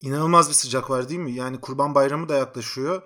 İnanılmaz bir sıcak var değil mi? Yani Kurban Bayramı da yaklaşıyor.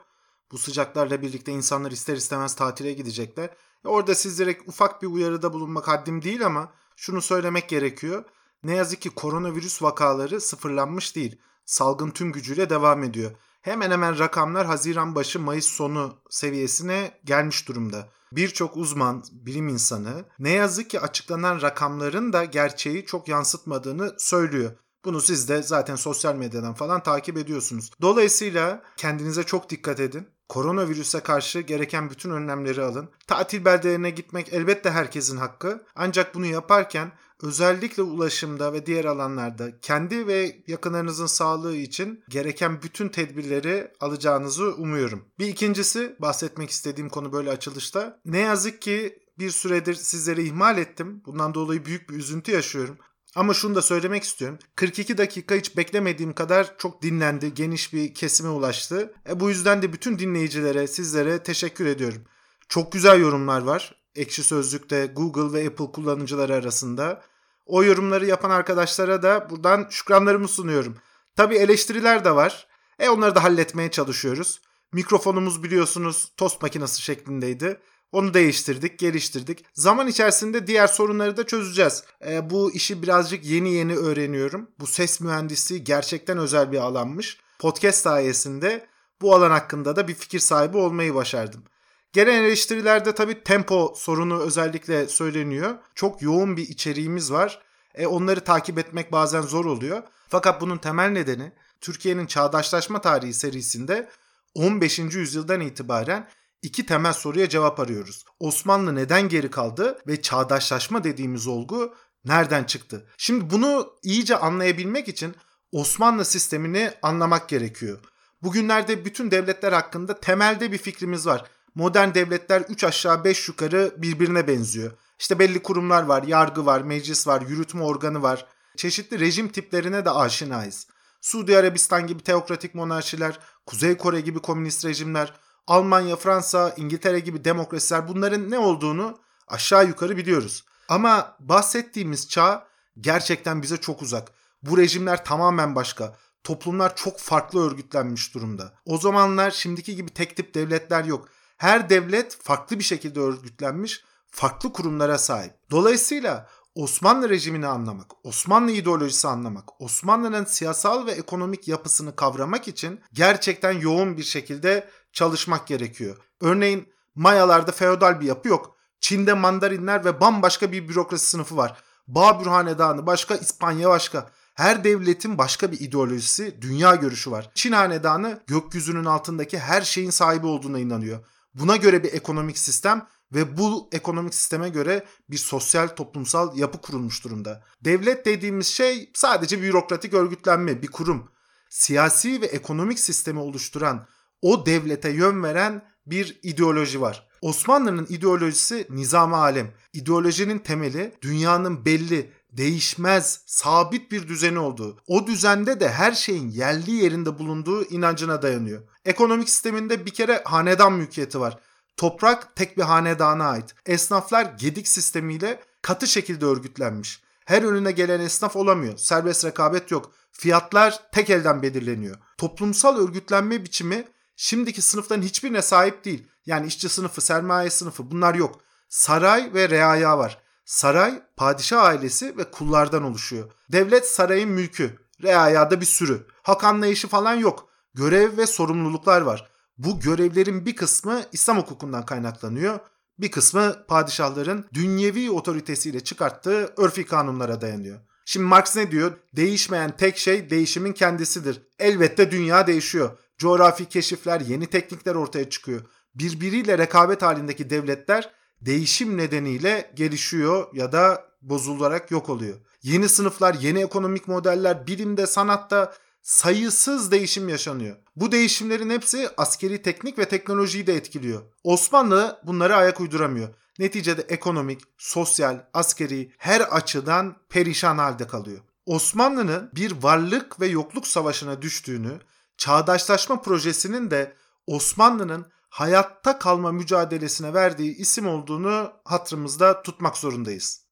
Bu sıcaklarla birlikte insanlar ister istemez tatile gidecekler. E orada sizlere ufak bir uyarıda bulunmak haddim değil ama şunu söylemek gerekiyor. Ne yazık ki koronavirüs vakaları sıfırlanmış değil. Salgın tüm gücüyle devam ediyor. Hemen hemen rakamlar Haziran başı Mayıs sonu seviyesine gelmiş durumda. Birçok uzman, bilim insanı ne yazık ki açıklanan rakamların da gerçeği çok yansıtmadığını söylüyor. Bunu siz de zaten sosyal medyadan falan takip ediyorsunuz. Dolayısıyla kendinize çok dikkat edin. Koronavirüse karşı gereken bütün önlemleri alın. Tatil beldelerine gitmek elbette herkesin hakkı. Ancak bunu yaparken özellikle ulaşımda ve diğer alanlarda kendi ve yakınlarınızın sağlığı için gereken bütün tedbirleri alacağınızı umuyorum. Bir ikincisi bahsetmek istediğim konu böyle açılışta. Ne yazık ki bir süredir sizleri ihmal ettim. Bundan dolayı büyük bir üzüntü yaşıyorum. Ama şunu da söylemek istiyorum. 42 dakika hiç beklemediğim kadar çok dinlendi, geniş bir kesime ulaştı. E bu yüzden de bütün dinleyicilere, sizlere teşekkür ediyorum. Çok güzel yorumlar var. Ekşi Sözlük'te Google ve Apple kullanıcıları arasında. O yorumları yapan arkadaşlara da buradan şükranlarımı sunuyorum. Tabi eleştiriler de var. E onları da halletmeye çalışıyoruz. Mikrofonumuz biliyorsunuz tost makinesi şeklindeydi. Onu değiştirdik, geliştirdik. Zaman içerisinde diğer sorunları da çözeceğiz. E, bu işi birazcık yeni yeni öğreniyorum. Bu ses mühendisliği gerçekten özel bir alanmış. Podcast sayesinde bu alan hakkında da bir fikir sahibi olmayı başardım. Gelen eleştirilerde tabii tempo sorunu özellikle söyleniyor. Çok yoğun bir içeriğimiz var. E, onları takip etmek bazen zor oluyor. Fakat bunun temel nedeni Türkiye'nin çağdaşlaşma tarihi serisinde 15. yüzyıldan itibaren iki temel soruya cevap arıyoruz. Osmanlı neden geri kaldı ve çağdaşlaşma dediğimiz olgu nereden çıktı? Şimdi bunu iyice anlayabilmek için Osmanlı sistemini anlamak gerekiyor. Bugünlerde bütün devletler hakkında temelde bir fikrimiz var. Modern devletler 3 aşağı 5 yukarı birbirine benziyor. İşte belli kurumlar var, yargı var, meclis var, yürütme organı var. Çeşitli rejim tiplerine de aşinayız. Suudi Arabistan gibi teokratik monarşiler, Kuzey Kore gibi komünist rejimler, Almanya, Fransa, İngiltere gibi demokrasiler bunların ne olduğunu aşağı yukarı biliyoruz. Ama bahsettiğimiz çağ gerçekten bize çok uzak. Bu rejimler tamamen başka. Toplumlar çok farklı örgütlenmiş durumda. O zamanlar şimdiki gibi tek tip devletler yok. Her devlet farklı bir şekilde örgütlenmiş, farklı kurumlara sahip. Dolayısıyla Osmanlı rejimini anlamak, Osmanlı ideolojisi anlamak, Osmanlı'nın siyasal ve ekonomik yapısını kavramak için gerçekten yoğun bir şekilde çalışmak gerekiyor. Örneğin Mayalarda feodal bir yapı yok. Çin'de mandarinler ve bambaşka bir bürokrasi sınıfı var. Babür Hanedanı başka, İspanya başka. Her devletin başka bir ideolojisi, dünya görüşü var. Çin Hanedanı gökyüzünün altındaki her şeyin sahibi olduğuna inanıyor. Buna göre bir ekonomik sistem ve bu ekonomik sisteme göre bir sosyal toplumsal yapı kurulmuş durumda. Devlet dediğimiz şey sadece bürokratik örgütlenme, bir kurum. Siyasi ve ekonomik sistemi oluşturan, o devlete yön veren bir ideoloji var. Osmanlı'nın ideolojisi nizam alem. İdeolojinin temeli dünyanın belli, değişmez, sabit bir düzeni olduğu. O düzende de her şeyin yerli yerinde bulunduğu inancına dayanıyor. Ekonomik sisteminde bir kere hanedan mülkiyeti var. Toprak tek bir hanedana ait. Esnaflar gedik sistemiyle katı şekilde örgütlenmiş. Her önüne gelen esnaf olamıyor. Serbest rekabet yok. Fiyatlar tek elden belirleniyor. Toplumsal örgütlenme biçimi şimdiki sınıfların hiçbirine sahip değil. Yani işçi sınıfı, sermaye sınıfı bunlar yok. Saray ve reaya var. Saray padişah ailesi ve kullardan oluşuyor. Devlet sarayın mülkü, reayada bir sürü. Hak anlayışı falan yok. Görev ve sorumluluklar var. Bu görevlerin bir kısmı İslam hukukundan kaynaklanıyor. Bir kısmı padişahların dünyevi otoritesiyle çıkarttığı örfi kanunlara dayanıyor. Şimdi Marx ne diyor? Değişmeyen tek şey değişimin kendisidir. Elbette dünya değişiyor. Coğrafi keşifler, yeni teknikler ortaya çıkıyor. Birbiriyle rekabet halindeki devletler değişim nedeniyle gelişiyor ya da bozularak yok oluyor. Yeni sınıflar, yeni ekonomik modeller bilimde, sanatta sayısız değişim yaşanıyor. Bu değişimlerin hepsi askeri teknik ve teknolojiyi de etkiliyor. Osmanlı bunları ayak uyduramıyor. Neticede ekonomik, sosyal, askeri her açıdan perişan halde kalıyor. Osmanlı'nın bir varlık ve yokluk savaşına düştüğünü, çağdaşlaşma projesinin de Osmanlı'nın hayatta kalma mücadelesine verdiği isim olduğunu hatırımızda tutmak zorundayız.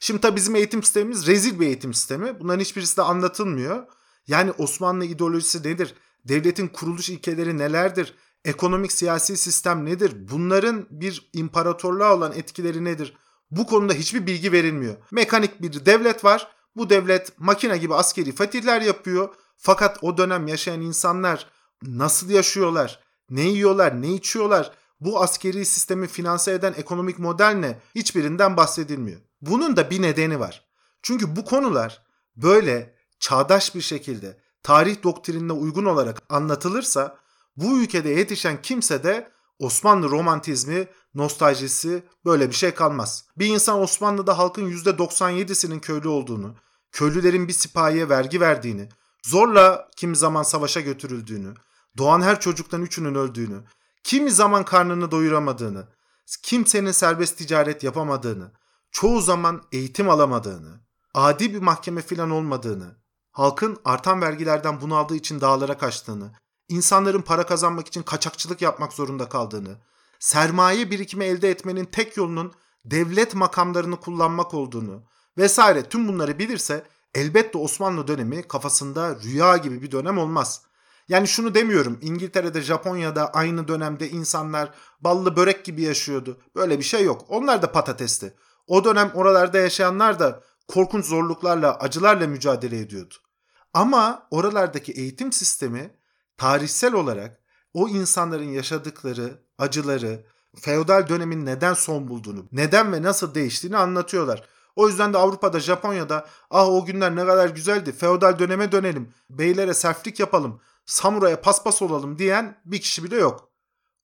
Şimdi tabii bizim eğitim sistemimiz rezil bir eğitim sistemi. Bunların hiçbirisi de anlatılmıyor. Yani Osmanlı ideolojisi nedir? Devletin kuruluş ilkeleri nelerdir? Ekonomik siyasi sistem nedir? Bunların bir imparatorluğa olan etkileri nedir? Bu konuda hiçbir bilgi verilmiyor. Mekanik bir devlet var. Bu devlet makine gibi askeri fetihler yapıyor. Fakat o dönem yaşayan insanlar nasıl yaşıyorlar? Ne yiyorlar? Ne içiyorlar? Bu askeri sistemi finanse eden ekonomik model ne? Hiçbirinden bahsedilmiyor. Bunun da bir nedeni var. Çünkü bu konular böyle çağdaş bir şekilde tarih doktrinine uygun olarak anlatılırsa bu ülkede yetişen kimse de Osmanlı romantizmi, nostaljisi böyle bir şey kalmaz. Bir insan Osmanlı'da halkın %97'sinin köylü olduğunu, köylülerin bir sipahiye vergi verdiğini, zorla kimi zaman savaşa götürüldüğünü, doğan her çocuktan üçünün öldüğünü, kimi zaman karnını doyuramadığını, kimsenin serbest ticaret yapamadığını, çoğu zaman eğitim alamadığını, adi bir mahkeme filan olmadığını, halkın artan vergilerden bunaldığı için dağlara kaçtığını, insanların para kazanmak için kaçakçılık yapmak zorunda kaldığını, sermaye birikimi elde etmenin tek yolunun devlet makamlarını kullanmak olduğunu vesaire tüm bunları bilirse elbette Osmanlı dönemi kafasında rüya gibi bir dönem olmaz. Yani şunu demiyorum İngiltere'de Japonya'da aynı dönemde insanlar ballı börek gibi yaşıyordu. Böyle bir şey yok. Onlar da patatesti. O dönem oralarda yaşayanlar da korkunç zorluklarla, acılarla mücadele ediyordu. Ama oralardaki eğitim sistemi tarihsel olarak o insanların yaşadıkları acıları, feodal dönemin neden son bulduğunu, neden ve nasıl değiştiğini anlatıyorlar. O yüzden de Avrupa'da, Japonya'da ah o günler ne kadar güzeldi, feodal döneme dönelim, beylere serflik yapalım, samuraya paspas olalım diyen bir kişi bile yok.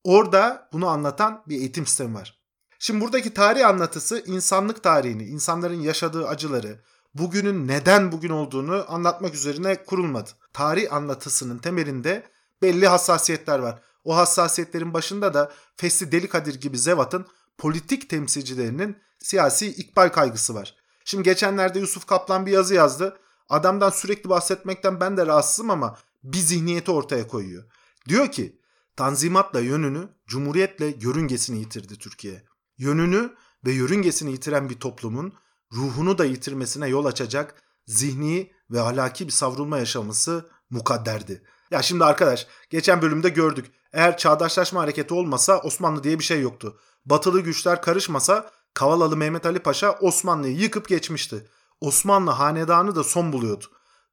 Orada bunu anlatan bir eğitim sistemi var. Şimdi buradaki tarih anlatısı insanlık tarihini, insanların yaşadığı acıları, bugünün neden bugün olduğunu anlatmak üzerine kurulmadı. Tarih anlatısının temelinde belli hassasiyetler var. O hassasiyetlerin başında da Fesli Delikadir gibi zevatın politik temsilcilerinin siyasi ikbal kaygısı var. Şimdi geçenlerde Yusuf Kaplan bir yazı yazdı. Adamdan sürekli bahsetmekten ben de rahatsızım ama bir zihniyeti ortaya koyuyor. Diyor ki Tanzimatla yönünü, cumhuriyetle yörüngesini yitirdi Türkiye. Yönünü ve yörüngesini yitiren bir toplumun ruhunu da yitirmesine yol açacak zihni ve ahlaki bir savrulma yaşaması mukadderdi. Ya şimdi arkadaş geçen bölümde gördük. Eğer çağdaşlaşma hareketi olmasa Osmanlı diye bir şey yoktu. Batılı güçler karışmasa Kavalalı Mehmet Ali Paşa Osmanlı'yı yıkıp geçmişti. Osmanlı hanedanı da son buluyordu.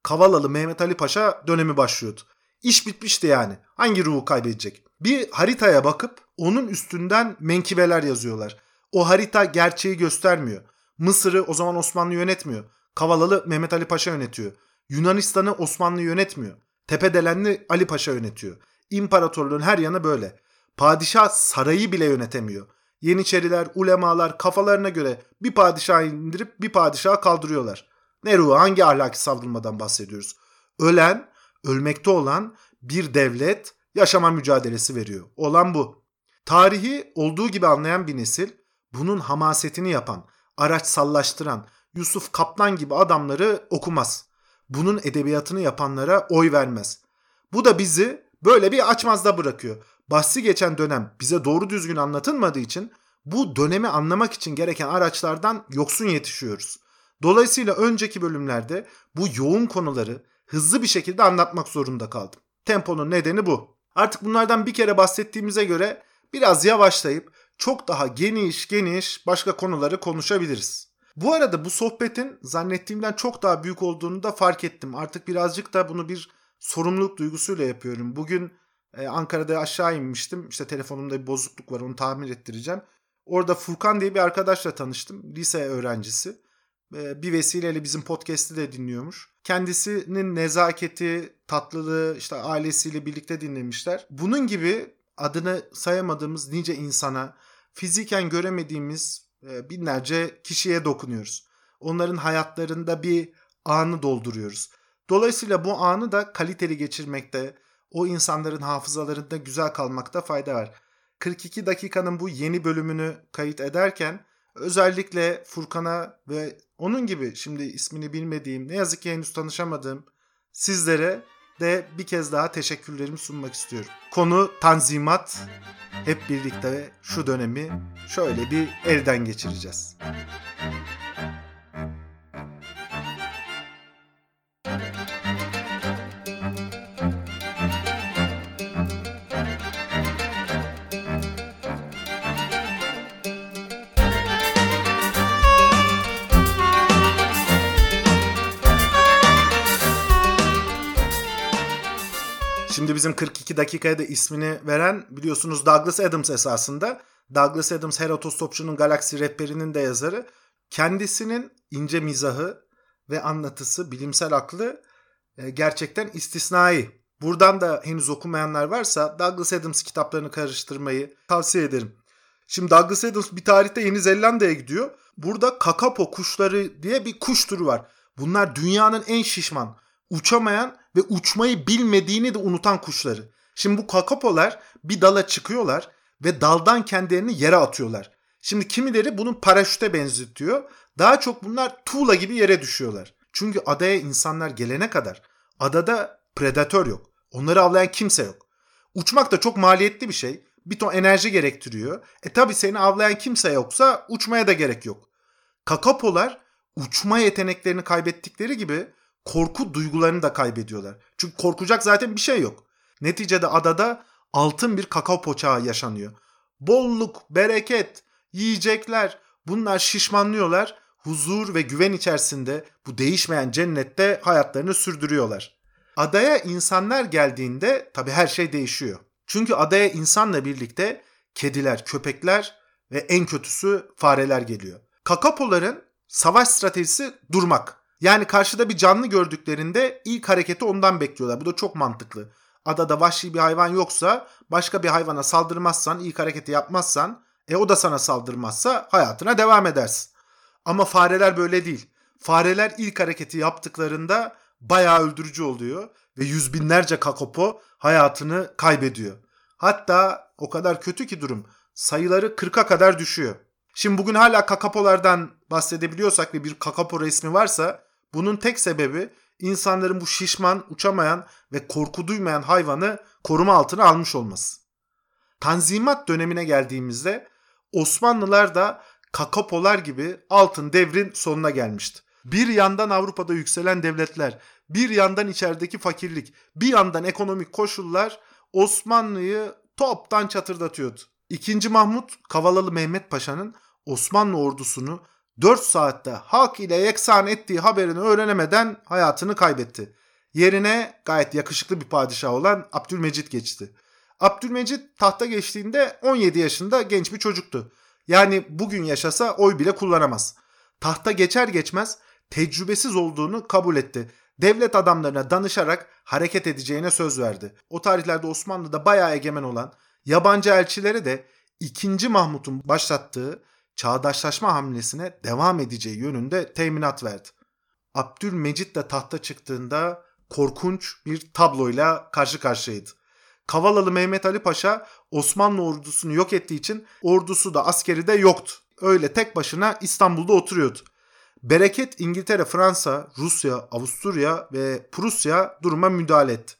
Kavalalı Mehmet Ali Paşa dönemi başlıyordu. İş bitmişti yani. Hangi ruhu kaybedecek? Bir haritaya bakıp onun üstünden menkibeler yazıyorlar. O harita gerçeği göstermiyor. Mısır'ı o zaman Osmanlı yönetmiyor. Kavalalı Mehmet Ali Paşa yönetiyor. Yunanistan'ı Osmanlı yönetmiyor. Tepedelenli Ali Paşa yönetiyor. İmparatorluğun her yanı böyle. Padişah sarayı bile yönetemiyor. Yeniçeriler, ulemalar kafalarına göre bir padişah indirip bir padişah kaldırıyorlar. Ne ruhu hangi ahlaki savrulmadan bahsediyoruz? Ölen, ölmekte olan bir devlet yaşama mücadelesi veriyor. Olan bu. Tarihi olduğu gibi anlayan bir nesil bunun hamasetini yapan, araç sallaştıran Yusuf Kaplan gibi adamları okumaz. Bunun edebiyatını yapanlara oy vermez. Bu da bizi böyle bir açmazda bırakıyor. Bahsi geçen dönem bize doğru düzgün anlatılmadığı için bu dönemi anlamak için gereken araçlardan yoksun yetişiyoruz. Dolayısıyla önceki bölümlerde bu yoğun konuları hızlı bir şekilde anlatmak zorunda kaldım. Temponun nedeni bu. Artık bunlardan bir kere bahsettiğimize göre biraz yavaşlayıp çok daha geniş geniş başka konuları konuşabiliriz. Bu arada bu sohbetin zannettiğimden çok daha büyük olduğunu da fark ettim. Artık birazcık da bunu bir sorumluluk duygusuyla yapıyorum. Bugün e, Ankara'da aşağı inmiştim. İşte telefonumda bir bozukluk var onu tamir ettireceğim. Orada Furkan diye bir arkadaşla tanıştım. Lise öğrencisi. E, bir vesileyle bizim podcast'i de dinliyormuş. Kendisinin nezaketi, tatlılığı işte ailesiyle birlikte dinlemişler. Bunun gibi adını sayamadığımız nice insana, fiziken göremediğimiz e, binlerce kişiye dokunuyoruz. Onların hayatlarında bir anı dolduruyoruz. Dolayısıyla bu anı da kaliteli geçirmekte, o insanların hafızalarında güzel kalmakta fayda var. 42 dakikanın bu yeni bölümünü kayıt ederken özellikle Furkan'a ve onun gibi şimdi ismini bilmediğim, ne yazık ki henüz tanışamadığım sizlere de bir kez daha teşekkürlerimi sunmak istiyorum. Konu Tanzimat. Hep birlikte şu dönemi şöyle bir elden geçireceğiz. Şimdi bizim 42 dakikaya da ismini veren biliyorsunuz Douglas Adams esasında. Douglas Adams her otostopçunun galaksi rehberinin de yazarı. Kendisinin ince mizahı ve anlatısı, bilimsel aklı e, gerçekten istisnai. Buradan da henüz okumayanlar varsa Douglas Adams kitaplarını karıştırmayı tavsiye ederim. Şimdi Douglas Adams bir tarihte Yeni Zelanda'ya gidiyor. Burada kakapo kuşları diye bir kuş türü var. Bunlar dünyanın en şişman, uçamayan ve uçmayı bilmediğini de unutan kuşları. Şimdi bu kakapolar bir dala çıkıyorlar ve daldan kendilerini yere atıyorlar. Şimdi kimileri bunu paraşüte benzetiyor. Daha çok bunlar tuğla gibi yere düşüyorlar. Çünkü adaya insanlar gelene kadar adada predatör yok. Onları avlayan kimse yok. Uçmak da çok maliyetli bir şey. Bir ton enerji gerektiriyor. E tabi seni avlayan kimse yoksa uçmaya da gerek yok. Kakapolar uçma yeteneklerini kaybettikleri gibi korku duygularını da kaybediyorlar. Çünkü korkacak zaten bir şey yok. Neticede adada altın bir kakao poçağı yaşanıyor. Bolluk, bereket, yiyecekler bunlar şişmanlıyorlar. Huzur ve güven içerisinde bu değişmeyen cennette hayatlarını sürdürüyorlar. Adaya insanlar geldiğinde tabii her şey değişiyor. Çünkü adaya insanla birlikte kediler, köpekler ve en kötüsü fareler geliyor. Kakapoların savaş stratejisi durmak. Yani karşıda bir canlı gördüklerinde ilk hareketi ondan bekliyorlar. Bu da çok mantıklı. Adada vahşi bir hayvan yoksa başka bir hayvana saldırmazsan, ilk hareketi yapmazsan, e o da sana saldırmazsa hayatına devam edersin. Ama fareler böyle değil. Fareler ilk hareketi yaptıklarında bayağı öldürücü oluyor ve yüz binlerce kakopo hayatını kaybediyor. Hatta o kadar kötü ki durum sayıları 40'a kadar düşüyor. Şimdi bugün hala kakapolardan bahsedebiliyorsak ve bir kakapo resmi varsa bunun tek sebebi insanların bu şişman, uçamayan ve korku duymayan hayvanı koruma altına almış olması. Tanzimat dönemine geldiğimizde Osmanlılar da kakapolar gibi altın devrin sonuna gelmişti. Bir yandan Avrupa'da yükselen devletler, bir yandan içerideki fakirlik, bir yandan ekonomik koşullar Osmanlı'yı toptan çatırdatıyordu. İkinci Mahmut Kavalalı Mehmet Paşa'nın Osmanlı ordusunu 4 saatte hak ile yeksan ettiği haberini öğrenemeden hayatını kaybetti. Yerine gayet yakışıklı bir padişah olan Abdülmecit geçti. Abdülmecit tahta geçtiğinde 17 yaşında genç bir çocuktu. Yani bugün yaşasa oy bile kullanamaz. Tahta geçer geçmez tecrübesiz olduğunu kabul etti. Devlet adamlarına danışarak hareket edeceğine söz verdi. O tarihlerde Osmanlı'da bayağı egemen olan yabancı elçilere de 2. Mahmut'un başlattığı çağdaşlaşma hamlesine devam edeceği yönünde teminat verdi. Abdülmecit de tahta çıktığında korkunç bir tabloyla karşı karşıyaydı. Kavalalı Mehmet Ali Paşa Osmanlı ordusunu yok ettiği için ordusu da askeri de yoktu. Öyle tek başına İstanbul'da oturuyordu. Bereket İngiltere, Fransa, Rusya, Avusturya ve Prusya duruma müdahale etti.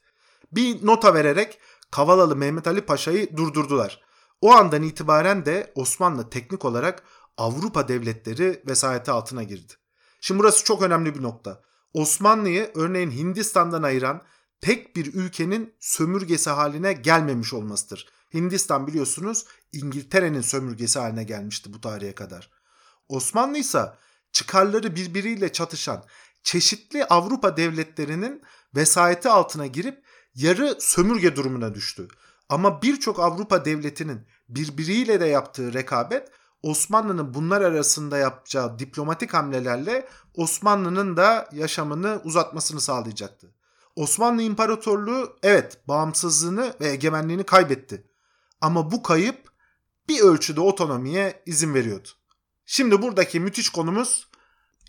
Bir nota vererek Kavalalı Mehmet Ali Paşa'yı durdurdular. O andan itibaren de Osmanlı teknik olarak Avrupa devletleri vesayeti altına girdi. Şimdi burası çok önemli bir nokta. Osmanlı'yı örneğin Hindistan'dan ayıran tek bir ülkenin sömürgesi haline gelmemiş olmasıdır. Hindistan biliyorsunuz İngiltere'nin sömürgesi haline gelmişti bu tarihe kadar. Osmanlı ise çıkarları birbiriyle çatışan çeşitli Avrupa devletlerinin vesayeti altına girip yarı sömürge durumuna düştü. Ama birçok Avrupa devletinin birbiriyle de yaptığı rekabet Osmanlı'nın bunlar arasında yapacağı diplomatik hamlelerle Osmanlı'nın da yaşamını uzatmasını sağlayacaktı. Osmanlı İmparatorluğu evet bağımsızlığını ve egemenliğini kaybetti. Ama bu kayıp bir ölçüde otonomiye izin veriyordu. Şimdi buradaki müthiş konumuz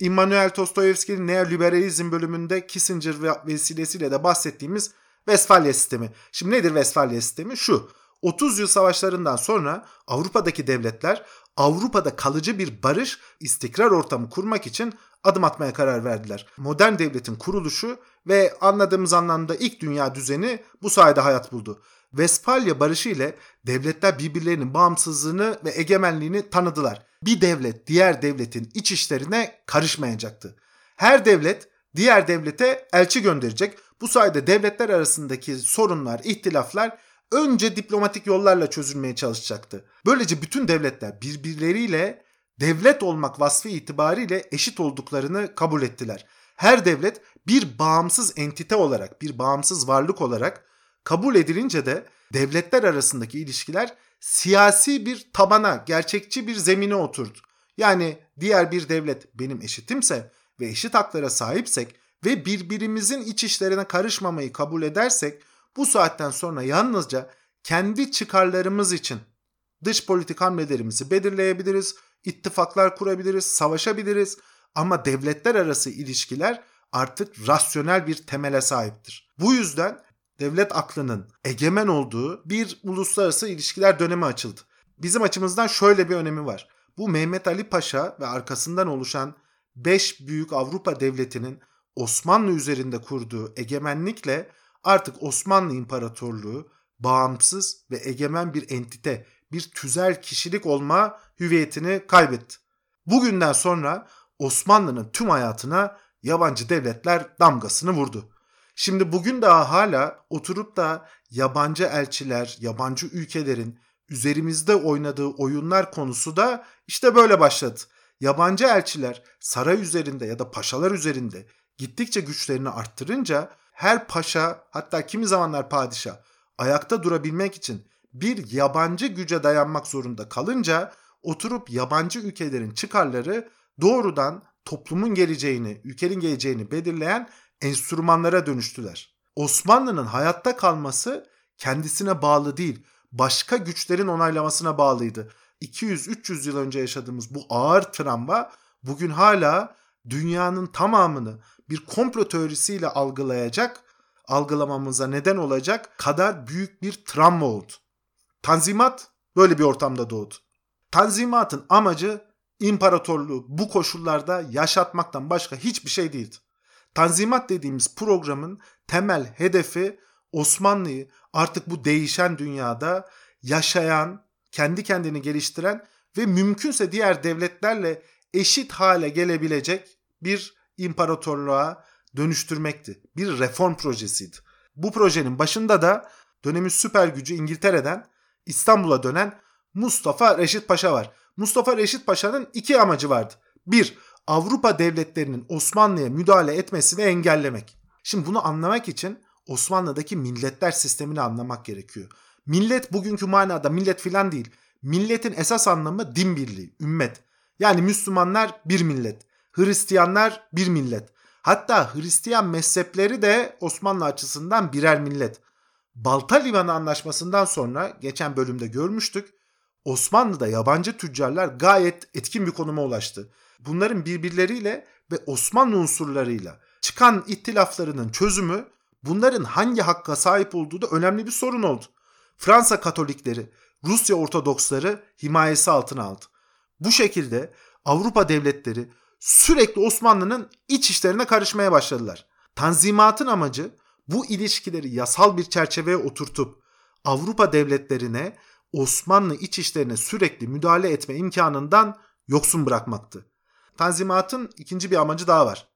Immanuel Dostoyevski'nin neoliberalizm bölümünde Kissinger vesilesiyle de bahsettiğimiz Westfalia sistemi. Şimdi nedir Westfalia sistemi? Şu. 30 yıl savaşlarından sonra Avrupa'daki devletler Avrupa'da kalıcı bir barış, istikrar ortamı kurmak için adım atmaya karar verdiler. Modern devletin kuruluşu ve anladığımız anlamda ilk dünya düzeni bu sayede hayat buldu. Westfalia barışı ile devletler birbirlerinin bağımsızlığını ve egemenliğini tanıdılar. Bir devlet diğer devletin iç işlerine karışmayacaktı. Her devlet diğer devlete elçi gönderecek. Bu sayede devletler arasındaki sorunlar, ihtilaflar önce diplomatik yollarla çözülmeye çalışacaktı. Böylece bütün devletler birbirleriyle devlet olmak vasfı itibariyle eşit olduklarını kabul ettiler. Her devlet bir bağımsız entite olarak, bir bağımsız varlık olarak Kabul edilince de devletler arasındaki ilişkiler siyasi bir tabana, gerçekçi bir zemine oturdu. Yani diğer bir devlet benim eşitimse ve eşit haklara sahipsek ve birbirimizin iç işlerine karışmamayı kabul edersek bu saatten sonra yalnızca kendi çıkarlarımız için dış politik hamlelerimizi belirleyebiliriz, ittifaklar kurabiliriz, savaşabiliriz ama devletler arası ilişkiler artık rasyonel bir temele sahiptir. Bu yüzden devlet aklının egemen olduğu bir uluslararası ilişkiler dönemi açıldı. Bizim açımızdan şöyle bir önemi var. Bu Mehmet Ali Paşa ve arkasından oluşan 5 büyük Avrupa devletinin Osmanlı üzerinde kurduğu egemenlikle artık Osmanlı İmparatorluğu bağımsız ve egemen bir entite, bir tüzel kişilik olma hüviyetini kaybetti. Bugünden sonra Osmanlı'nın tüm hayatına yabancı devletler damgasını vurdu. Şimdi bugün daha hala oturup da yabancı elçiler, yabancı ülkelerin üzerimizde oynadığı oyunlar konusu da işte böyle başladı. Yabancı elçiler saray üzerinde ya da paşalar üzerinde gittikçe güçlerini arttırınca her paşa hatta kimi zamanlar padişah ayakta durabilmek için bir yabancı güce dayanmak zorunda kalınca oturup yabancı ülkelerin çıkarları doğrudan toplumun geleceğini, ülkenin geleceğini belirleyen enstrümanlara dönüştüler. Osmanlı'nın hayatta kalması kendisine bağlı değil, başka güçlerin onaylamasına bağlıydı. 200-300 yıl önce yaşadığımız bu ağır travma bugün hala dünyanın tamamını bir komplo teorisiyle algılayacak, algılamamıza neden olacak kadar büyük bir travma oldu. Tanzimat böyle bir ortamda doğdu. Tanzimatın amacı imparatorluğu bu koşullarda yaşatmaktan başka hiçbir şey değildi. Tanzimat dediğimiz programın temel hedefi Osmanlı'yı artık bu değişen dünyada yaşayan, kendi kendini geliştiren ve mümkünse diğer devletlerle eşit hale gelebilecek bir imparatorluğa dönüştürmekti. Bir reform projesiydi. Bu projenin başında da dönemin süper gücü İngiltere'den İstanbul'a dönen Mustafa Reşit Paşa var. Mustafa Reşit Paşa'nın iki amacı vardı. Bir, Avrupa devletlerinin Osmanlı'ya müdahale etmesini engellemek. Şimdi bunu anlamak için Osmanlı'daki milletler sistemini anlamak gerekiyor. Millet bugünkü manada millet filan değil. Milletin esas anlamı din birliği, ümmet. Yani Müslümanlar bir millet, Hristiyanlar bir millet. Hatta Hristiyan mezhepleri de Osmanlı açısından birer millet. Balta Limanı Anlaşması'ndan sonra geçen bölümde görmüştük. Osmanlı'da yabancı tüccarlar gayet etkin bir konuma ulaştı. Bunların birbirleriyle ve Osmanlı unsurlarıyla çıkan ittilaflarının çözümü bunların hangi hakka sahip olduğu da önemli bir sorun oldu. Fransa Katolikleri, Rusya Ortodoksları himayesi altına aldı. Bu şekilde Avrupa devletleri sürekli Osmanlı'nın iç işlerine karışmaya başladılar. Tanzimatın amacı bu ilişkileri yasal bir çerçeveye oturtup Avrupa devletlerine Osmanlı iç işlerine sürekli müdahale etme imkanından yoksun bırakmaktı. Tanzimatın ikinci bir amacı daha var.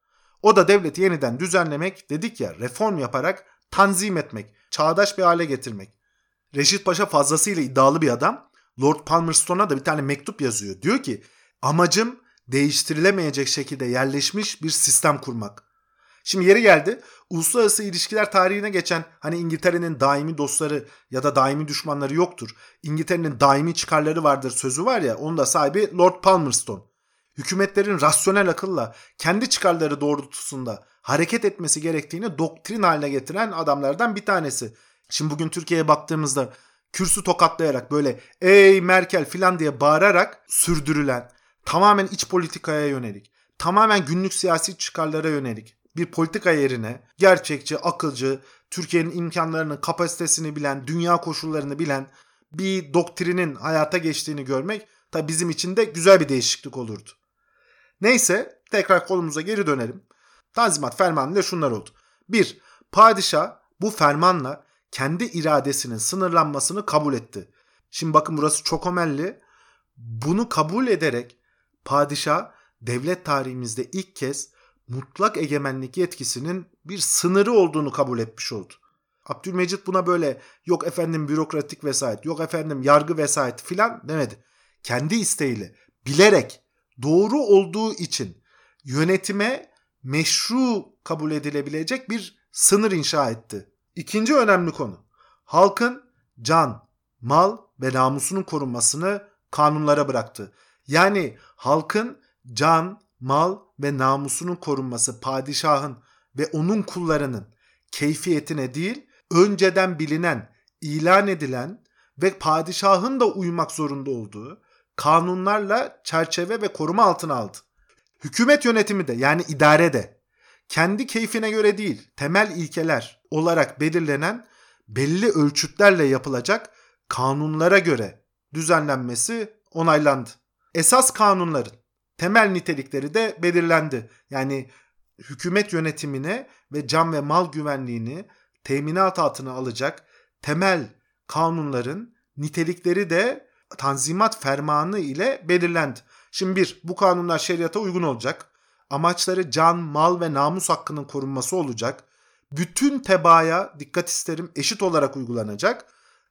O da devleti yeniden düzenlemek, dedik ya reform yaparak tanzim etmek, çağdaş bir hale getirmek. Reşit Paşa fazlasıyla iddialı bir adam. Lord Palmerston'a da bir tane mektup yazıyor. Diyor ki amacım değiştirilemeyecek şekilde yerleşmiş bir sistem kurmak. Şimdi yeri geldi. Uluslararası ilişkiler tarihine geçen hani İngiltere'nin daimi dostları ya da daimi düşmanları yoktur. İngiltere'nin daimi çıkarları vardır sözü var ya onun da sahibi Lord Palmerston. Hükümetlerin rasyonel akılla kendi çıkarları doğrultusunda hareket etmesi gerektiğini doktrin haline getiren adamlardan bir tanesi. Şimdi bugün Türkiye'ye baktığımızda kürsü tokatlayarak böyle ey Merkel filan diye bağırarak sürdürülen tamamen iç politikaya yönelik, tamamen günlük siyasi çıkarlara yönelik bir politika yerine gerçekçi, akılcı, Türkiye'nin imkanlarını, kapasitesini bilen, dünya koşullarını bilen bir doktrinin hayata geçtiğini görmek tabi bizim için de güzel bir değişiklik olurdu. Neyse tekrar kolumuza geri dönelim. Tanzimat fermanıyla şunlar oldu. 1. Padişah bu fermanla kendi iradesinin sınırlanmasını kabul etti. Şimdi bakın burası çok ömelli. Bunu kabul ederek padişah devlet tarihimizde ilk kez mutlak egemenlik yetkisinin bir sınırı olduğunu kabul etmiş oldu. Abdülmecit buna böyle yok efendim bürokratik vesayet, yok efendim yargı vesayet filan demedi. Kendi isteğiyle, bilerek, doğru olduğu için yönetime meşru kabul edilebilecek bir sınır inşa etti. İkinci önemli konu. halkın can, mal ve namusunun korunmasını kanunlara bıraktı. Yani halkın can, mal ve namusunun korunması padişahın ve onun kullarının keyfiyetine değil, önceden bilinen, ilan edilen ve padişahın da uymak zorunda olduğu kanunlarla çerçeve ve koruma altına aldı. Hükümet yönetimi de yani idare de kendi keyfine göre değil, temel ilkeler olarak belirlenen belli ölçütlerle yapılacak kanunlara göre düzenlenmesi onaylandı. Esas kanunların temel nitelikleri de belirlendi. Yani hükümet yönetimine ve can ve mal güvenliğini teminat altına alacak temel kanunların nitelikleri de Tanzimat Fermanı ile belirlendi. Şimdi bir, bu kanunlar şeriata uygun olacak. Amaçları can, mal ve namus hakkının korunması olacak. Bütün tebaaya dikkat isterim eşit olarak uygulanacak.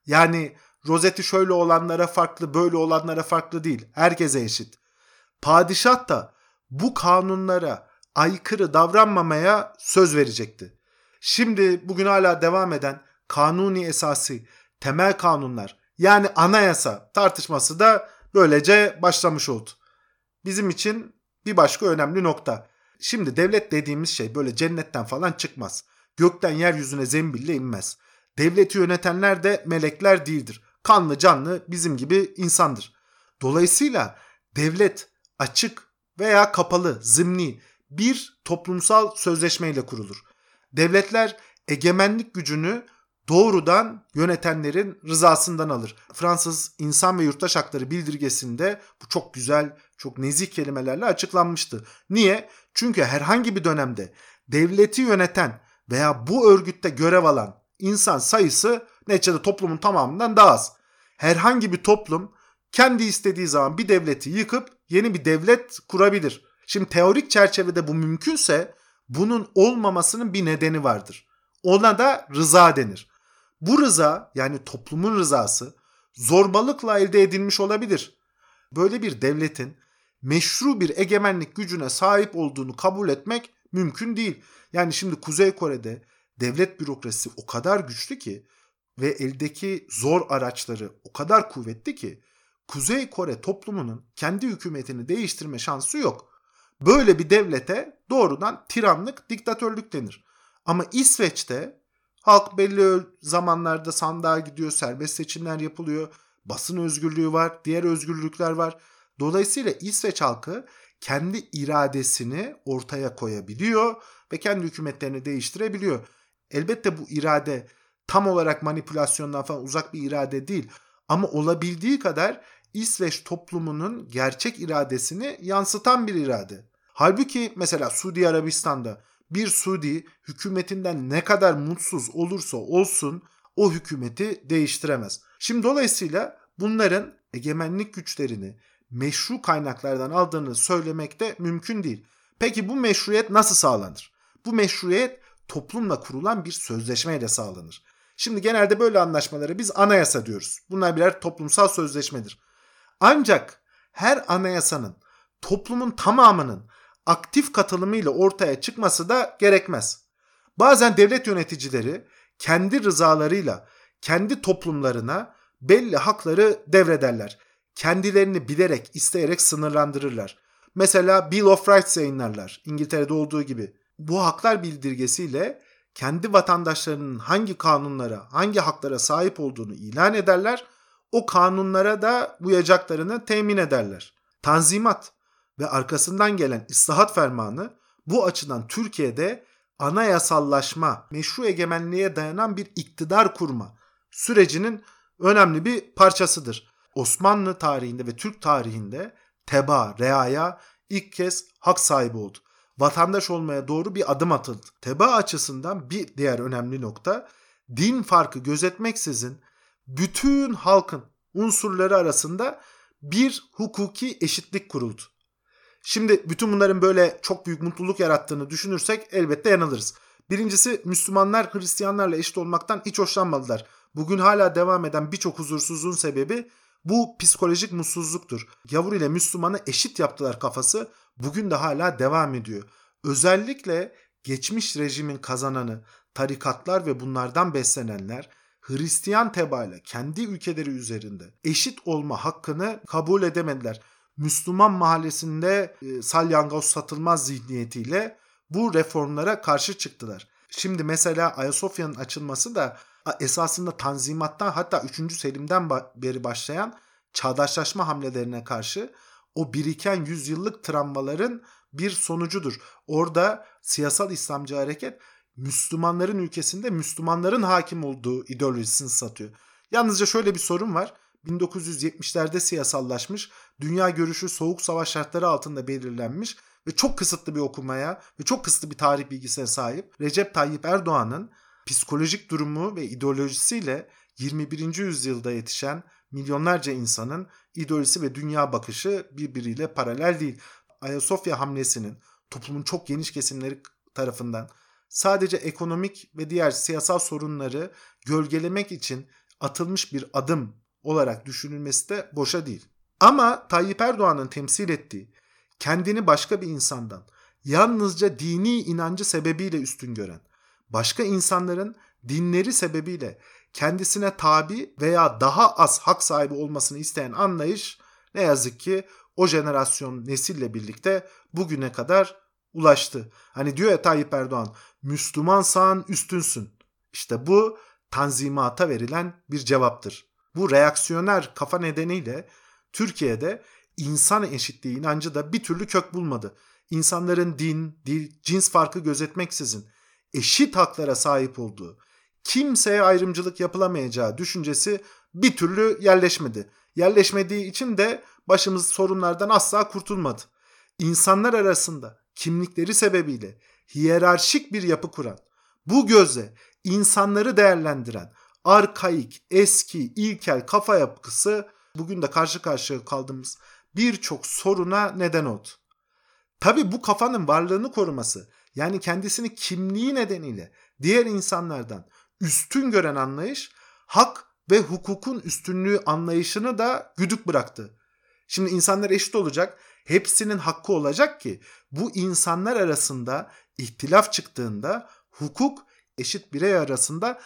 Yani rozeti şöyle olanlara farklı, böyle olanlara farklı değil. Herkese eşit. Padişah da bu kanunlara aykırı davranmamaya söz verecekti. Şimdi bugün hala devam eden kanuni esası, temel kanunlar yani anayasa tartışması da böylece başlamış oldu. Bizim için bir başka önemli nokta. Şimdi devlet dediğimiz şey böyle cennetten falan çıkmaz. Gökten yeryüzüne zembille inmez. Devleti yönetenler de melekler değildir. Kanlı canlı bizim gibi insandır. Dolayısıyla devlet açık veya kapalı, zımni bir toplumsal sözleşmeyle kurulur. Devletler egemenlik gücünü doğrudan yönetenlerin rızasından alır. Fransız İnsan ve Yurttaş Hakları bildirgesinde bu çok güzel, çok nezih kelimelerle açıklanmıştı. Niye? Çünkü herhangi bir dönemde devleti yöneten veya bu örgütte görev alan insan sayısı neticede toplumun tamamından daha az. Herhangi bir toplum kendi istediği zaman bir devleti yıkıp yeni bir devlet kurabilir. Şimdi teorik çerçevede bu mümkünse bunun olmamasının bir nedeni vardır. Ona da rıza denir. Bu rıza yani toplumun rızası zorbalıkla elde edilmiş olabilir. Böyle bir devletin meşru bir egemenlik gücüne sahip olduğunu kabul etmek mümkün değil. Yani şimdi Kuzey Kore'de devlet bürokrasisi o kadar güçlü ki ve eldeki zor araçları o kadar kuvvetli ki Kuzey Kore toplumunun kendi hükümetini değiştirme şansı yok. Böyle bir devlete doğrudan tiranlık, diktatörlük denir. Ama İsveç'te halk belli zamanlarda sandığa gidiyor, serbest seçimler yapılıyor, basın özgürlüğü var, diğer özgürlükler var. Dolayısıyla İsveç halkı kendi iradesini ortaya koyabiliyor ve kendi hükümetlerini değiştirebiliyor. Elbette bu irade tam olarak manipülasyondan falan uzak bir irade değil ama olabildiği kadar İsveç toplumunun gerçek iradesini yansıtan bir irade. Halbuki mesela Suudi Arabistan'da bir Suudi hükümetinden ne kadar mutsuz olursa olsun o hükümeti değiştiremez. Şimdi dolayısıyla bunların egemenlik güçlerini meşru kaynaklardan aldığını söylemek de mümkün değil. Peki bu meşruiyet nasıl sağlanır? Bu meşruiyet toplumla kurulan bir sözleşmeyle sağlanır. Şimdi genelde böyle anlaşmaları biz anayasa diyoruz. Bunlar birer toplumsal sözleşmedir. Ancak her anayasanın toplumun tamamının aktif katılımıyla ortaya çıkması da gerekmez. Bazen devlet yöneticileri kendi rızalarıyla kendi toplumlarına belli hakları devrederler. Kendilerini bilerek, isteyerek sınırlandırırlar. Mesela Bill of Rights yayınlarlar İngiltere'de olduğu gibi. Bu haklar bildirgesiyle kendi vatandaşlarının hangi kanunlara, hangi haklara sahip olduğunu ilan ederler o kanunlara da uyacaklarını temin ederler. Tanzimat ve arkasından gelen ıslahat fermanı bu açıdan Türkiye'de anayasallaşma, meşru egemenliğe dayanan bir iktidar kurma sürecinin önemli bir parçasıdır. Osmanlı tarihinde ve Türk tarihinde teba, reaya ilk kez hak sahibi oldu. Vatandaş olmaya doğru bir adım atıldı. Teba açısından bir diğer önemli nokta din farkı gözetmeksizin bütün halkın unsurları arasında bir hukuki eşitlik kuruldu. Şimdi bütün bunların böyle çok büyük mutluluk yarattığını düşünürsek elbette yanılırız. Birincisi Müslümanlar Hristiyanlarla eşit olmaktan hiç hoşlanmadılar. Bugün hala devam eden birçok huzursuzluğun sebebi bu psikolojik mutsuzluktur. Gavur ile Müslümanı eşit yaptılar kafası bugün de hala devam ediyor. Özellikle geçmiş rejimin kazananı tarikatlar ve bunlardan beslenenler Hristiyan tebaayla kendi ülkeleri üzerinde eşit olma hakkını kabul edemediler. Müslüman mahallesinde e, salyangoz satılmaz zihniyetiyle bu reformlara karşı çıktılar. Şimdi mesela Ayasofya'nın açılması da esasında Tanzimat'tan hatta 3. Selim'den beri başlayan çağdaşlaşma hamlelerine karşı o biriken yüzyıllık travmaların bir sonucudur. Orada siyasal İslamcı hareket Müslümanların ülkesinde Müslümanların hakim olduğu ideolojisini satıyor. Yalnızca şöyle bir sorun var. 1970'lerde siyasallaşmış, dünya görüşü soğuk savaş şartları altında belirlenmiş ve çok kısıtlı bir okumaya ve çok kısıtlı bir tarih bilgisine sahip Recep Tayyip Erdoğan'ın psikolojik durumu ve ideolojisiyle 21. yüzyılda yetişen milyonlarca insanın ideolojisi ve dünya bakışı birbiriyle paralel değil. Ayasofya hamlesinin toplumun çok geniş kesimleri tarafından sadece ekonomik ve diğer siyasal sorunları gölgelemek için atılmış bir adım olarak düşünülmesi de boşa değil. Ama Tayyip Erdoğan'ın temsil ettiği kendini başka bir insandan yalnızca dini inancı sebebiyle üstün gören, başka insanların dinleri sebebiyle kendisine tabi veya daha az hak sahibi olmasını isteyen anlayış ne yazık ki o jenerasyon nesille birlikte bugüne kadar ulaştı. Hani diyor ya Tayyip Erdoğan Müslümansan üstünsün. İşte bu tanzimata verilen bir cevaptır. Bu reaksiyoner kafa nedeniyle Türkiye'de insan eşitliği inancı da bir türlü kök bulmadı. İnsanların din, dil, cins farkı gözetmeksizin eşit haklara sahip olduğu, kimseye ayrımcılık yapılamayacağı düşüncesi bir türlü yerleşmedi. Yerleşmediği için de başımız sorunlardan asla kurtulmadı. İnsanlar arasında kimlikleri sebebiyle hiyerarşik bir yapı kuran, bu gözle insanları değerlendiren arkaik, eski, ilkel kafa yapısı bugün de karşı karşıya kaldığımız birçok soruna neden oldu. Tabi bu kafanın varlığını koruması yani kendisini kimliği nedeniyle diğer insanlardan üstün gören anlayış hak ve hukukun üstünlüğü anlayışını da güdük bıraktı. Şimdi insanlar eşit olacak, hepsinin hakkı olacak ki bu insanlar arasında ihtilaf çıktığında hukuk eşit birey arasında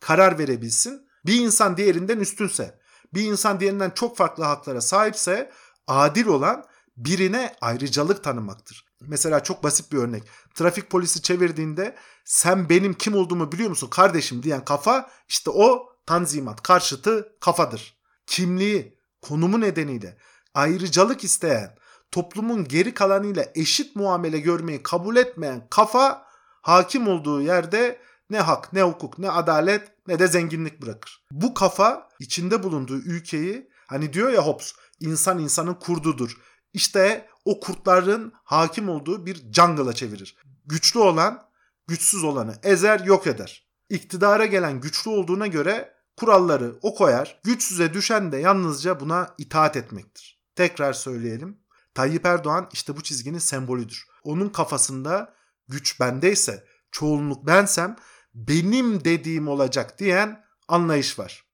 karar verebilsin. Bir insan diğerinden üstünse, bir insan diğerinden çok farklı haklara sahipse adil olan birine ayrıcalık tanımaktır. Mesela çok basit bir örnek. Trafik polisi çevirdiğinde sen benim kim olduğumu biliyor musun kardeşim diyen kafa işte o tanzimat karşıtı kafadır. Kimliği, konumu nedeniyle ayrıcalık isteyen, toplumun geri kalanıyla eşit muamele görmeyi kabul etmeyen kafa hakim olduğu yerde ne hak, ne hukuk, ne adalet, ne de zenginlik bırakır. Bu kafa içinde bulunduğu ülkeyi hani diyor ya Hobbes insan insanın kurdudur. İşte o kurtların hakim olduğu bir jungle'a çevirir. Güçlü olan güçsüz olanı ezer yok eder. İktidara gelen güçlü olduğuna göre kuralları o koyar. Güçsüze düşen de yalnızca buna itaat etmektir. Tekrar söyleyelim. Tayyip Erdoğan işte bu çizginin sembolüdür. Onun kafasında güç bendeyse, çoğunluk bensem benim dediğim olacak diyen anlayış var.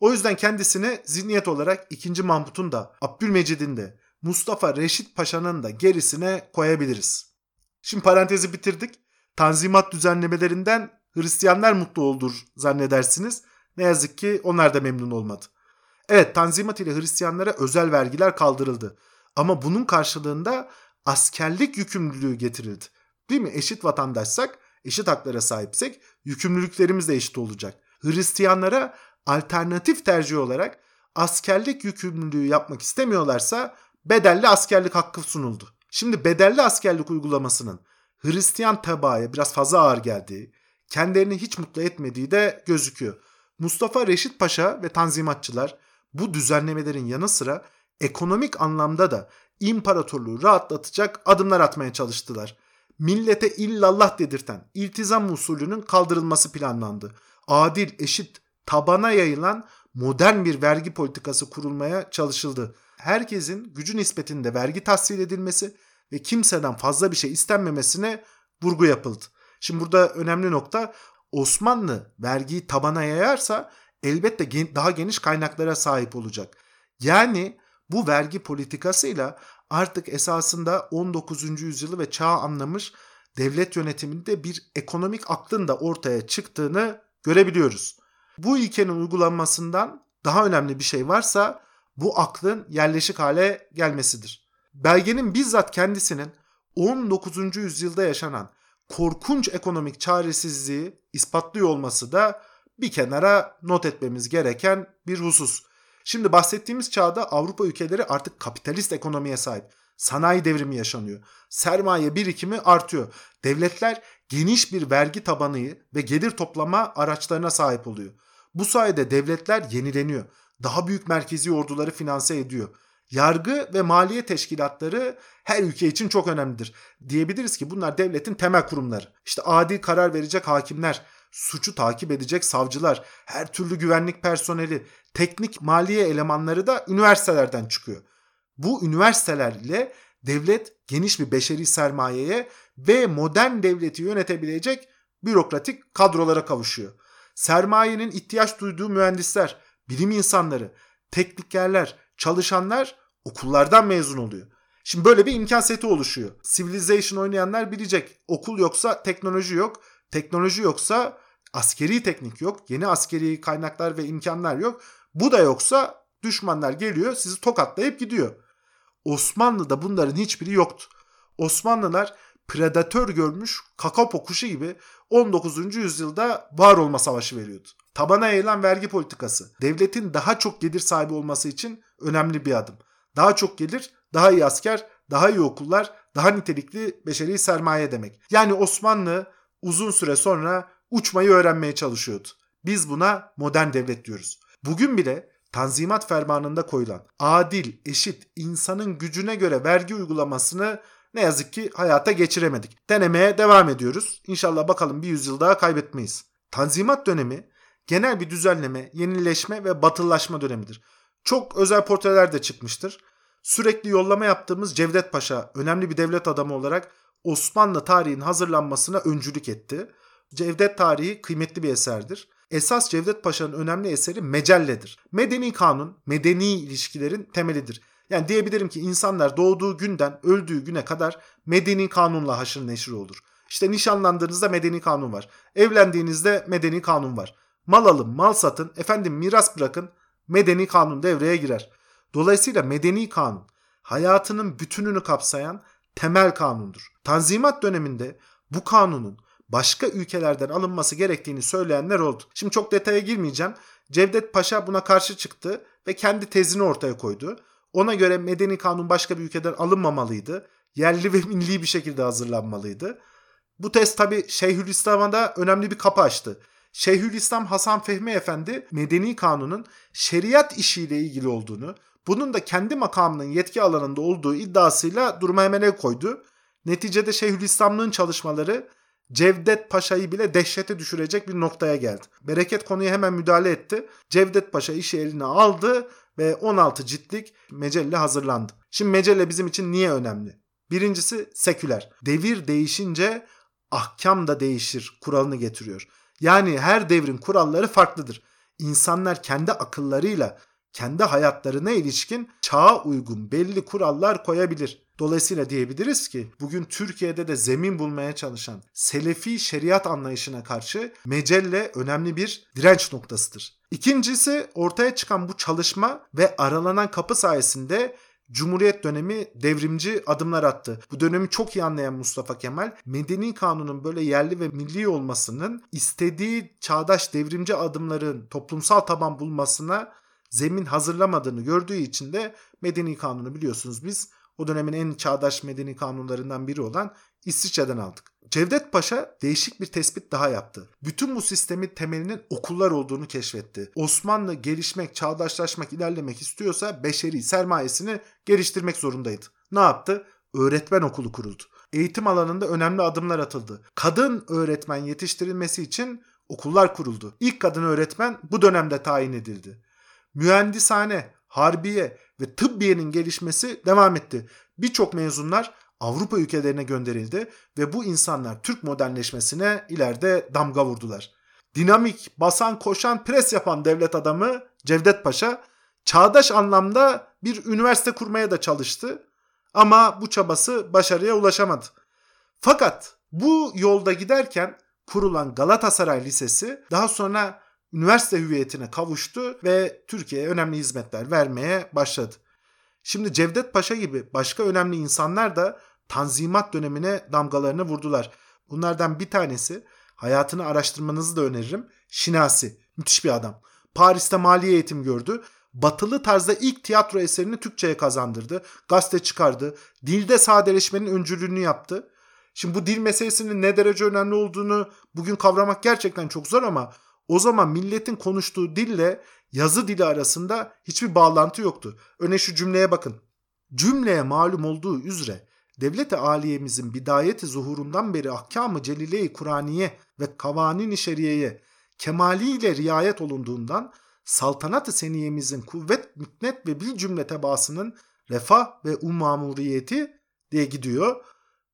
O yüzden kendisini zihniyet olarak 2. Mahmut'un da Abdülmecid'in de Mustafa Reşit Paşa'nın da gerisine koyabiliriz. Şimdi parantezi bitirdik. Tanzimat düzenlemelerinden Hristiyanlar mutlu olur zannedersiniz. Ne yazık ki onlar da memnun olmadı. Evet Tanzimat ile Hristiyanlara özel vergiler kaldırıldı. Ama bunun karşılığında askerlik yükümlülüğü getirildi. Değil mi? Eşit vatandaşsak, eşit haklara sahipsek yükümlülüklerimiz de eşit olacak. Hristiyanlara alternatif tercih olarak askerlik yükümlülüğü yapmak istemiyorlarsa bedelli askerlik hakkı sunuldu. Şimdi bedelli askerlik uygulamasının Hristiyan tebaaya biraz fazla ağır geldiği, kendilerini hiç mutlu etmediği de gözüküyor. Mustafa Reşit Paşa ve Tanzimatçılar bu düzenlemelerin yanı sıra ekonomik anlamda da imparatorluğu rahatlatacak adımlar atmaya çalıştılar. Millete illallah dedirten iltizam usulünün kaldırılması planlandı. Adil, eşit, tabana yayılan modern bir vergi politikası kurulmaya çalışıldı. Herkesin gücü nispetinde vergi tahsil edilmesi ve kimseden fazla bir şey istenmemesine vurgu yapıldı. Şimdi burada önemli nokta Osmanlı vergiyi tabana yayarsa elbette daha geniş kaynaklara sahip olacak. Yani bu vergi politikasıyla artık esasında 19. yüzyılı ve çağ anlamış devlet yönetiminde bir ekonomik aklın da ortaya çıktığını görebiliyoruz. Bu ilkenin uygulanmasından daha önemli bir şey varsa bu aklın yerleşik hale gelmesidir. Belgenin bizzat kendisinin 19. yüzyılda yaşanan korkunç ekonomik çaresizliği ispatlıyor olması da bir kenara not etmemiz gereken bir husus. Şimdi bahsettiğimiz çağda Avrupa ülkeleri artık kapitalist ekonomiye sahip. Sanayi devrimi yaşanıyor. Sermaye birikimi artıyor. Devletler geniş bir vergi tabanı ve gelir toplama araçlarına sahip oluyor. Bu sayede devletler yenileniyor. Daha büyük merkezi orduları finanse ediyor. Yargı ve maliye teşkilatları her ülke için çok önemlidir. Diyebiliriz ki bunlar devletin temel kurumları. İşte adil karar verecek hakimler, suçu takip edecek savcılar, her türlü güvenlik personeli, teknik maliye elemanları da üniversitelerden çıkıyor. Bu üniversiteler ile devlet geniş bir beşeri sermayeye ve modern devleti yönetebilecek bürokratik kadrolara kavuşuyor. Sermayenin ihtiyaç duyduğu mühendisler, bilim insanları, teknikerler, çalışanlar okullardan mezun oluyor. Şimdi böyle bir imkan seti oluşuyor. Civilization oynayanlar bilecek. Okul yoksa teknoloji yok. Teknoloji yoksa askeri teknik yok. Yeni askeri kaynaklar ve imkanlar yok. Bu da yoksa düşmanlar geliyor sizi tokatlayıp gidiyor. Osmanlı'da bunların hiçbiri yoktu. Osmanlılar predatör görmüş kakapo kuşu gibi 19. yüzyılda var olma savaşı veriyordu. Tabana yayılan vergi politikası devletin daha çok gelir sahibi olması için önemli bir adım. Daha çok gelir, daha iyi asker, daha iyi okullar, daha nitelikli beşeri sermaye demek. Yani Osmanlı uzun süre sonra uçmayı öğrenmeye çalışıyordu. Biz buna modern devlet diyoruz. Bugün bile Tanzimat Fermanı'nda koyulan adil, eşit, insanın gücüne göre vergi uygulamasını ne yazık ki hayata geçiremedik. Denemeye devam ediyoruz. İnşallah bakalım bir yüzyıl daha kaybetmeyiz. Tanzimat dönemi genel bir düzenleme, yenileşme ve batıllaşma dönemidir. Çok özel portreler de çıkmıştır. Sürekli yollama yaptığımız Cevdet Paşa önemli bir devlet adamı olarak Osmanlı tarihin hazırlanmasına öncülük etti. Cevdet tarihi kıymetli bir eserdir. Esas Cevdet Paşa'nın önemli eseri Mecelle'dir. Medeni kanun, medeni ilişkilerin temelidir. Yani diyebilirim ki insanlar doğduğu günden öldüğü güne kadar medeni kanunla haşır neşir olur. İşte nişanlandığınızda medeni kanun var. Evlendiğinizde medeni kanun var. Mal alın, mal satın, efendim miras bırakın, medeni kanun devreye girer. Dolayısıyla medeni kanun hayatının bütününü kapsayan temel kanundur. Tanzimat döneminde bu kanunun başka ülkelerden alınması gerektiğini söyleyenler oldu. Şimdi çok detaya girmeyeceğim. Cevdet Paşa buna karşı çıktı ve kendi tezini ortaya koydu. Ona göre medeni kanun başka bir ülkeden alınmamalıydı. Yerli ve milli bir şekilde hazırlanmalıydı. Bu tez tabi Şeyhülislam'a da önemli bir kapı açtı. Şeyhülislam Hasan Fehmi Efendi medeni kanunun şeriat işiyle ilgili olduğunu, bunun da kendi makamının yetki alanında olduğu iddiasıyla duruma hemen el koydu. Neticede Şeyhülislam'ın çalışmaları Cevdet Paşa'yı bile dehşete düşürecek bir noktaya geldi. Bereket konuya hemen müdahale etti. Cevdet Paşa işi eline aldı ve 16 ciltlik mecelle hazırlandı. Şimdi mecelle bizim için niye önemli? Birincisi seküler. Devir değişince ahkam da değişir kuralını getiriyor. Yani her devrin kuralları farklıdır. İnsanlar kendi akıllarıyla kendi hayatlarına ilişkin çağa uygun belli kurallar koyabilir. Dolayısıyla diyebiliriz ki bugün Türkiye'de de zemin bulmaya çalışan Selefi şeriat anlayışına karşı Mecelle önemli bir direnç noktasıdır. İkincisi ortaya çıkan bu çalışma ve aralanan kapı sayesinde Cumhuriyet dönemi devrimci adımlar attı. Bu dönemi çok iyi anlayan Mustafa Kemal, medeni kanunun böyle yerli ve milli olmasının istediği çağdaş devrimci adımların toplumsal taban bulmasına zemin hazırlamadığını gördüğü için de medeni kanunu biliyorsunuz biz o dönemin en çağdaş medeni kanunlarından biri olan İsviçre'den aldık. Cevdet Paşa değişik bir tespit daha yaptı. Bütün bu sistemin temelinin okullar olduğunu keşfetti. Osmanlı gelişmek, çağdaşlaşmak, ilerlemek istiyorsa beşeri sermayesini geliştirmek zorundaydı. Ne yaptı? Öğretmen okulu kuruldu. Eğitim alanında önemli adımlar atıldı. Kadın öğretmen yetiştirilmesi için okullar kuruldu. İlk kadın öğretmen bu dönemde tayin edildi. Mühendishane, harbiye ve tıbbiyenin gelişmesi devam etti. Birçok mezunlar Avrupa ülkelerine gönderildi ve bu insanlar Türk modernleşmesine ileride damga vurdular. Dinamik, basan, koşan, pres yapan devlet adamı Cevdet Paşa çağdaş anlamda bir üniversite kurmaya da çalıştı ama bu çabası başarıya ulaşamadı. Fakat bu yolda giderken kurulan Galatasaray Lisesi daha sonra üniversite hüviyetine kavuştu ve Türkiye'ye önemli hizmetler vermeye başladı. Şimdi Cevdet Paşa gibi başka önemli insanlar da Tanzimat dönemine damgalarını vurdular. Bunlardan bir tanesi hayatını araştırmanızı da öneririm. Şinasi. Müthiş bir adam. Paris'te mali eğitim gördü. Batılı tarzda ilk tiyatro eserini Türkçe'ye kazandırdı. Gazete çıkardı. Dilde sadeleşmenin öncülüğünü yaptı. Şimdi bu dil meselesinin ne derece önemli olduğunu bugün kavramak gerçekten çok zor ama o zaman milletin konuştuğu dille yazı dili arasında hiçbir bağlantı yoktu. Öne şu cümleye bakın. Cümleye malum olduğu üzere devlet-i aliyemizin bidayeti zuhurundan beri ahkam-ı celile-i Kur'aniye ve kavanin-i şeriyeye kemaliyle riayet olunduğundan saltanat-ı seniyemizin kuvvet, müknet ve bil cümle tebaasının refah ve umamuriyeti diye gidiyor.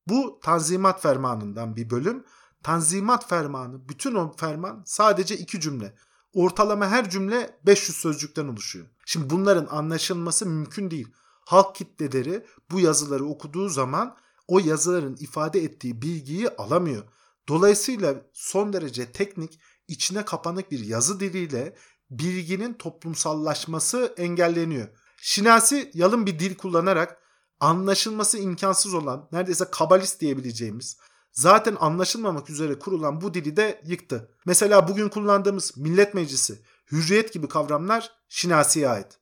Bu Tanzimat Fermanı'ndan bir bölüm. Tanzimat Fermanı, bütün o ferman sadece iki cümle. Ortalama her cümle 500 sözcükten oluşuyor. Şimdi bunların anlaşılması mümkün değil. Halk kitleleri bu yazıları okuduğu zaman o yazıların ifade ettiği bilgiyi alamıyor. Dolayısıyla son derece teknik, içine kapanık bir yazı diliyle bilginin toplumsallaşması engelleniyor. Şinasi yalın bir dil kullanarak anlaşılması imkansız olan neredeyse kabalist diyebileceğimiz zaten anlaşılmamak üzere kurulan bu dili de yıktı. Mesela bugün kullandığımız Millet Meclisi, hürriyet gibi kavramlar Şinasi'ye ait.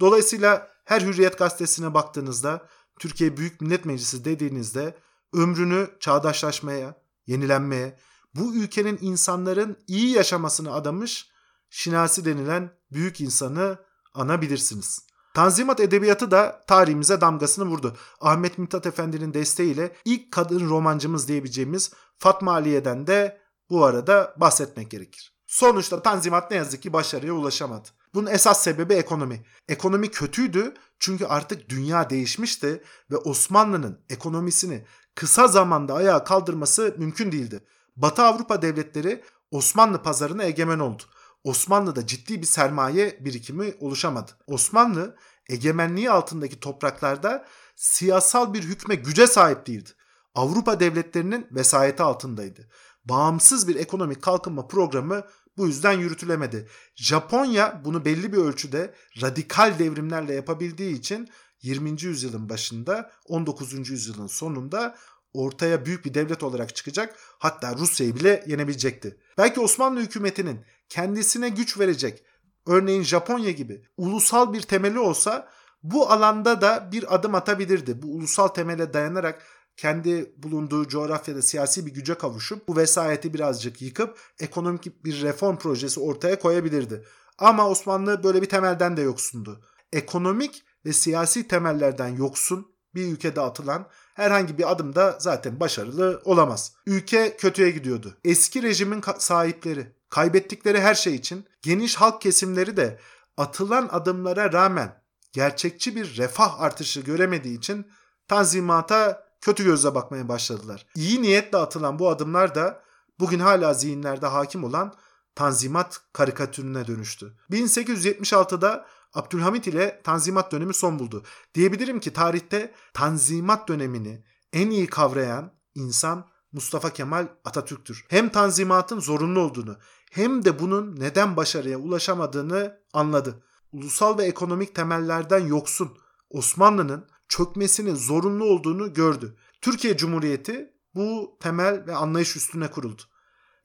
Dolayısıyla her Hürriyet gazetesine baktığınızda Türkiye Büyük Millet Meclisi dediğinizde ömrünü çağdaşlaşmaya, yenilenmeye, bu ülkenin insanların iyi yaşamasını adamış Şinasi denilen büyük insanı anabilirsiniz. Tanzimat edebiyatı da tarihimize damgasını vurdu. Ahmet Mithat Efendi'nin desteğiyle ilk kadın romancımız diyebileceğimiz Fatma Aliye'den de bu arada bahsetmek gerekir. Sonuçta Tanzimat ne yazık ki başarıya ulaşamadı. Bunun esas sebebi ekonomi. Ekonomi kötüydü çünkü artık dünya değişmişti ve Osmanlı'nın ekonomisini kısa zamanda ayağa kaldırması mümkün değildi. Batı Avrupa devletleri Osmanlı pazarına egemen oldu. Osmanlı'da ciddi bir sermaye birikimi oluşamadı. Osmanlı egemenliği altındaki topraklarda siyasal bir hükme güce sahip değildi. Avrupa devletlerinin vesayeti altındaydı. Bağımsız bir ekonomik kalkınma programı bu yüzden yürütülemedi. Japonya bunu belli bir ölçüde radikal devrimlerle yapabildiği için 20. yüzyılın başında 19. yüzyılın sonunda ortaya büyük bir devlet olarak çıkacak. Hatta Rusya'yı bile yenebilecekti. Belki Osmanlı hükümetinin kendisine güç verecek örneğin Japonya gibi ulusal bir temeli olsa bu alanda da bir adım atabilirdi. Bu ulusal temele dayanarak kendi bulunduğu coğrafyada siyasi bir güce kavuşup bu vesayeti birazcık yıkıp ekonomik bir reform projesi ortaya koyabilirdi. Ama Osmanlı böyle bir temelden de yoksundu. Ekonomik ve siyasi temellerden yoksun bir ülkede atılan herhangi bir adım da zaten başarılı olamaz. Ülke kötüye gidiyordu. Eski rejimin sahipleri kaybettikleri her şey için geniş halk kesimleri de atılan adımlara rağmen gerçekçi bir refah artışı göremediği için tanzimata kötü gözle bakmaya başladılar. İyi niyetle atılan bu adımlar da bugün hala zihinlerde hakim olan Tanzimat karikatürüne dönüştü. 1876'da Abdülhamit ile Tanzimat dönemi son buldu. Diyebilirim ki tarihte Tanzimat dönemini en iyi kavrayan insan Mustafa Kemal Atatürk'tür. Hem Tanzimat'ın zorunlu olduğunu hem de bunun neden başarıya ulaşamadığını anladı. Ulusal ve ekonomik temellerden yoksun Osmanlı'nın çökmesinin zorunlu olduğunu gördü. Türkiye Cumhuriyeti bu temel ve anlayış üstüne kuruldu.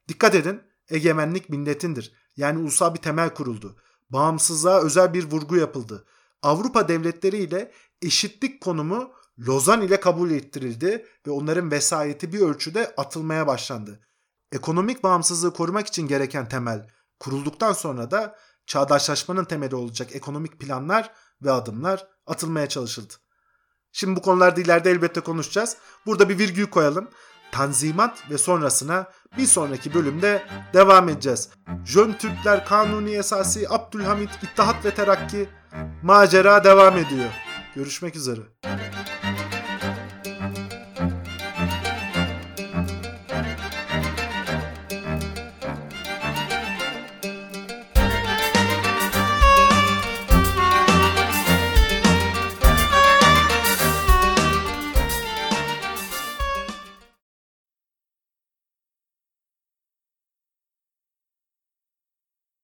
Dikkat edin, egemenlik milletindir. Yani ulusal bir temel kuruldu. Bağımsızlığa özel bir vurgu yapıldı. Avrupa devletleri ile eşitlik konumu Lozan ile kabul ettirildi ve onların vesayeti bir ölçüde atılmaya başlandı. Ekonomik bağımsızlığı korumak için gereken temel kurulduktan sonra da çağdaşlaşmanın temeli olacak ekonomik planlar ve adımlar atılmaya çalışıldı. Şimdi bu konularda ileride elbette konuşacağız. Burada bir virgül koyalım. Tanzimat ve sonrasına bir sonraki bölümde devam edeceğiz. Jön Türkler Kanuni Esası Abdülhamit İttihat ve Terakki macera devam ediyor. Görüşmek üzere.